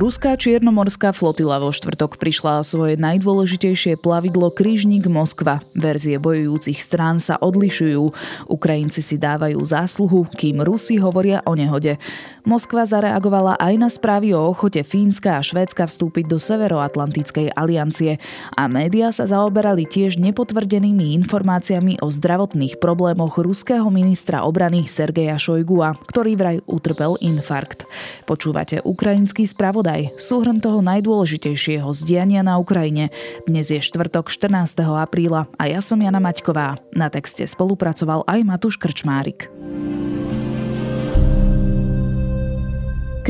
Ruská čiernomorská flotila vo štvrtok prišla o svoje najdôležitejšie plavidlo Krížnik Moskva. Verzie bojujúcich strán sa odlišujú. Ukrajinci si dávajú zásluhu, kým Rusi hovoria o nehode. Moskva zareagovala aj na správy o ochote Fínska a Švédska vstúpiť do Severoatlantickej aliancie a médiá sa zaoberali tiež nepotvrdenými informáciami o zdravotných problémoch ruského ministra obrany Sergeja Šojgua, ktorý vraj utrpel infarkt. Počúvate ukrajinský spravodaj spravodaj, súhrn toho najdôležitejšieho zdiania na Ukrajine. Dnes je štvrtok 14. apríla a ja som Jana Maťková. Na texte spolupracoval aj Matúš Krčmárik.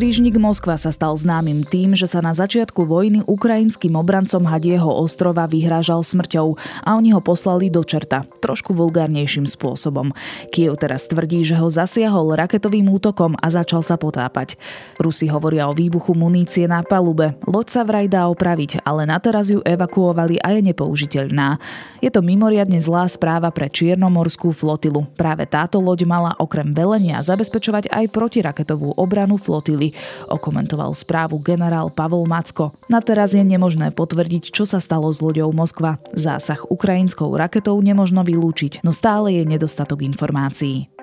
Krížnik Moskva sa stal známym tým, že sa na začiatku vojny ukrajinským obrancom Hadieho ostrova vyhrážal smrťou a oni ho poslali do čerta, trošku vulgárnejším spôsobom. Kiev teraz tvrdí, že ho zasiahol raketovým útokom a začal sa potápať. Rusi hovoria o výbuchu munície na palube. Loď sa vraj dá opraviť, ale na teraz ju evakuovali a je nepoužiteľná. Je to mimoriadne zlá správa pre Čiernomorskú flotilu. Práve táto loď mala okrem velenia zabezpečovať aj protiraketovú obranu flotily okomentoval správu generál Pavol Macko. Na teraz je nemožné potvrdiť, čo sa stalo s loďou Moskva. Zásah ukrajinskou raketou nemožno vylúčiť, no stále je nedostatok informácií.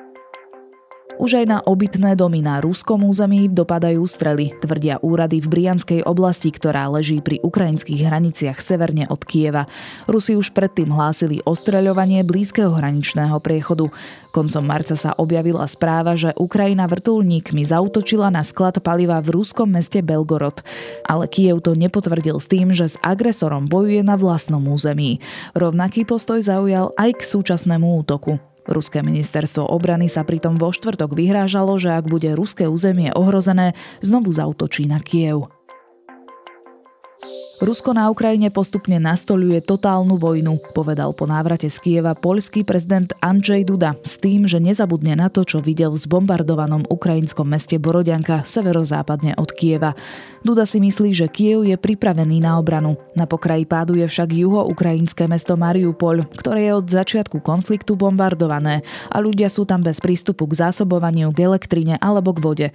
Už aj na obytné domy na ruskom území dopadajú strely, tvrdia úrady v Brianskej oblasti, ktorá leží pri ukrajinských hraniciach severne od Kieva. Rusi už predtým hlásili ostreľovanie blízkeho hraničného priechodu. Koncom marca sa objavila správa, že Ukrajina vrtulníkmi zautočila na sklad paliva v ruskom meste Belgorod. Ale Kiev to nepotvrdil s tým, že s agresorom bojuje na vlastnom území. Rovnaký postoj zaujal aj k súčasnému útoku. Ruské ministerstvo obrany sa pritom vo štvrtok vyhrážalo, že ak bude ruské územie ohrozené, znovu zautočí na Kiev. Rusko na Ukrajine postupne nastoluje totálnu vojnu, povedal po návrate z Kieva poľský prezident Andrzej Duda s tým, že nezabudne na to, čo videl v zbombardovanom ukrajinskom meste Borodianka severozápadne od Kieva. Duda si myslí, že Kiev je pripravený na obranu. Na pokraji pádu je však juho-ukrajinské mesto Mariupol, ktoré je od začiatku konfliktu bombardované a ľudia sú tam bez prístupu k zásobovaniu k elektrine alebo k vode.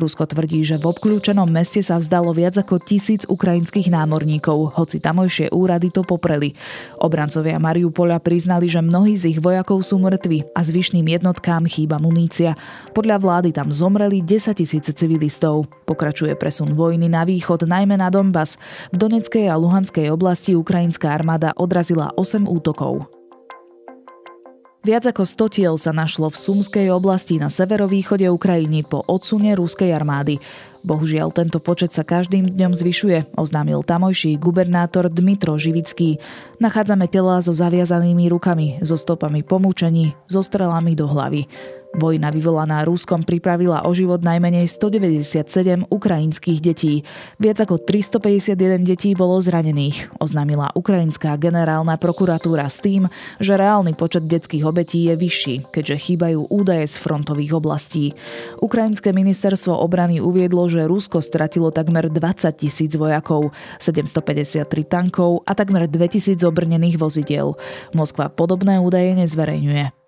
Rusko tvrdí, že v obklúčenom meste sa vzdalo viac ako tisíc ukrajinských námorníkov bojovníkov, hoci tamojšie úrady to popreli. Obrancovia Mariupola priznali, že mnohí z ich vojakov sú mŕtvi a zvyšným jednotkám chýba munícia. Podľa vlády tam zomreli 10 tisíce civilistov. Pokračuje presun vojny na východ, najmä na Donbass. V Doneckej a Luhanskej oblasti ukrajinská armáda odrazila 8 útokov. Viac ako 100 tiel sa našlo v Sumskej oblasti na severovýchode Ukrajiny po odsune ruskej armády. Bohužiaľ, tento počet sa každým dňom zvyšuje, oznámil tamojší gubernátor Dmitro Živický. Nachádzame tela so zaviazanými rukami, so stopami pomúčení, so strelami do hlavy. Vojna vyvolaná Ruskom pripravila o život najmenej 197 ukrajinských detí. Viac ako 351 detí bolo zranených, oznámila ukrajinská generálna prokuratúra s tým, že reálny počet detských obetí je vyšší, keďže chýbajú údaje z frontových oblastí. Ukrajinské ministerstvo obrany uviedlo, že Rusko stratilo takmer 20 tisíc vojakov, 753 tankov a takmer 2000 obrnených vozidiel. Moskva podobné údaje nezverejňuje.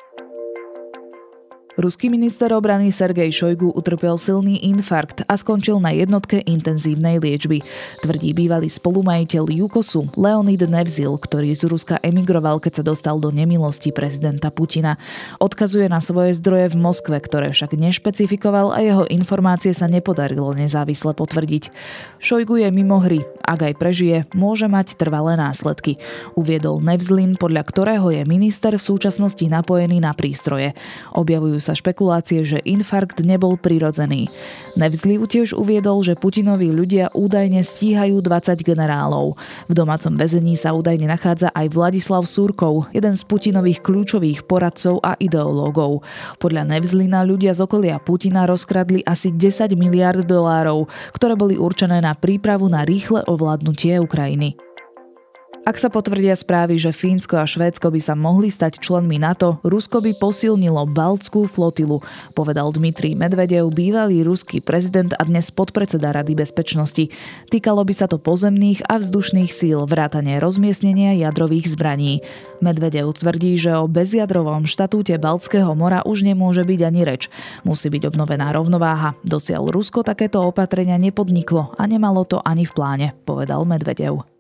Ruský minister obrany Sergej Šojgu utrpel silný infarkt a skončil na jednotke intenzívnej liečby. Tvrdí bývalý spolumajiteľ Jukosu Leonid Nevzil, ktorý z Ruska emigroval, keď sa dostal do nemilosti prezidenta Putina. Odkazuje na svoje zdroje v Moskve, ktoré však nešpecifikoval a jeho informácie sa nepodarilo nezávisle potvrdiť. Šojgu je mimo hry. Ak aj prežije, môže mať trvalé následky. Uviedol Nevzlin, podľa ktorého je minister v súčasnosti napojený na prístroje. Objavujú sa špekulácie, že infarkt nebol prirodzený. Nevzliv tiež uviedol, že Putinovi ľudia údajne stíhajú 20 generálov. V domácom väzení sa údajne nachádza aj Vladislav Súrkov, jeden z Putinových kľúčových poradcov a ideológov. Podľa Nevzlina ľudia z okolia Putina rozkradli asi 10 miliard dolárov, ktoré boli určené na prípravu na rýchle ovládnutie Ukrajiny. Ak sa potvrdia správy, že Fínsko a Švédsko by sa mohli stať členmi NATO, Rusko by posilnilo Baltskú flotilu, povedal Dmitrij Medvedev, bývalý ruský prezident a dnes podpredseda Rady bezpečnosti. Týkalo by sa to pozemných a vzdušných síl vrátane rozmiestnenia jadrových zbraní. Medvedev tvrdí, že o bezjadrovom štatúte Baltského mora už nemôže byť ani reč. Musí byť obnovená rovnováha. Dosiaľ Rusko takéto opatrenia nepodniklo a nemalo to ani v pláne, povedal Medvedev.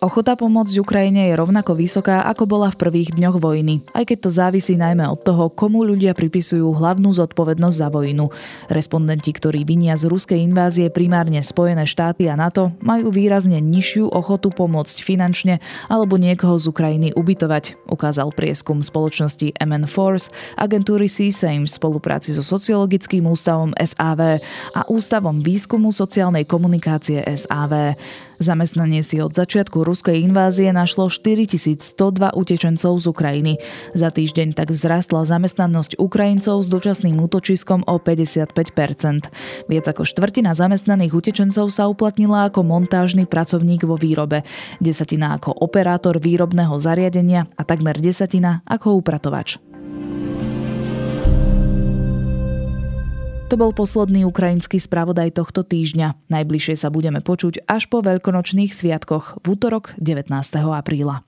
Ochota pomôcť Ukrajine je rovnako vysoká, ako bola v prvých dňoch vojny, aj keď to závisí najmä od toho, komu ľudia pripisujú hlavnú zodpovednosť za vojnu. Respondenti, ktorí vinia z ruskej invázie primárne Spojené štáty a NATO, majú výrazne nižšiu ochotu pomôcť finančne alebo niekoho z Ukrajiny ubytovať, ukázal prieskum spoločnosti MN Force, agentúry CSAME v spolupráci so sociologickým ústavom SAV a Ústavom výskumu sociálnej komunikácie SAV. Zamestnanie si od začiatku ruskej invázie našlo 4102 utečencov z Ukrajiny. Za týždeň tak vzrastla zamestnanosť Ukrajincov s dočasným útočiskom o 55%. Viac ako štvrtina zamestnaných utečencov sa uplatnila ako montážny pracovník vo výrobe, desatina ako operátor výrobného zariadenia a takmer desatina ako upratovač. To bol posledný ukrajinský spravodaj tohto týždňa. Najbližšie sa budeme počuť až po veľkonočných sviatkoch v útorok 19. apríla.